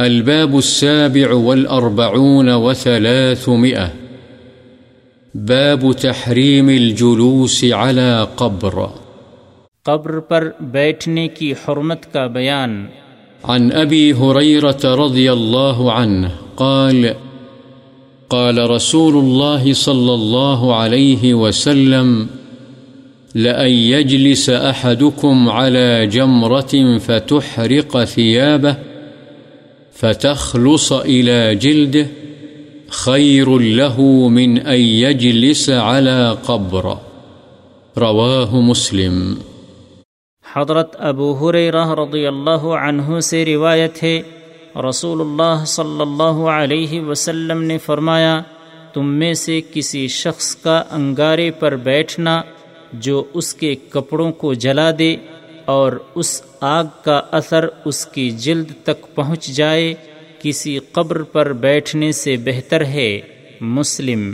الباب السابع والأربعون وثلاثمئة باب تحريم الجلوس على قبر. قبر پر بیٹھنے کی حرمت کا بیان. عن أبي هريرة رضي الله عنه قال قال رسول الله صلى الله عليه وسلم لأن يجلس أحدكم على جمرة فتحرق ثيابه فتخلص إلى جلده خير له من أن يجلس على قبر. رواه مسلم. حضرت ابو حریرہ رضی اللہ عنہ سے روایت ہے رسول اللہ صلی اللہ علیہ وسلم نے فرمایا، تم میں سے کسی شخص کا انگارے پر بیٹھنا جو اس کے کپڑوں کو جلا دے اور اس آگ کا اثر اس کی جلد تک پہنچ جائے، کسی قبر پر بیٹھنے سے بہتر ہے، مسلم۔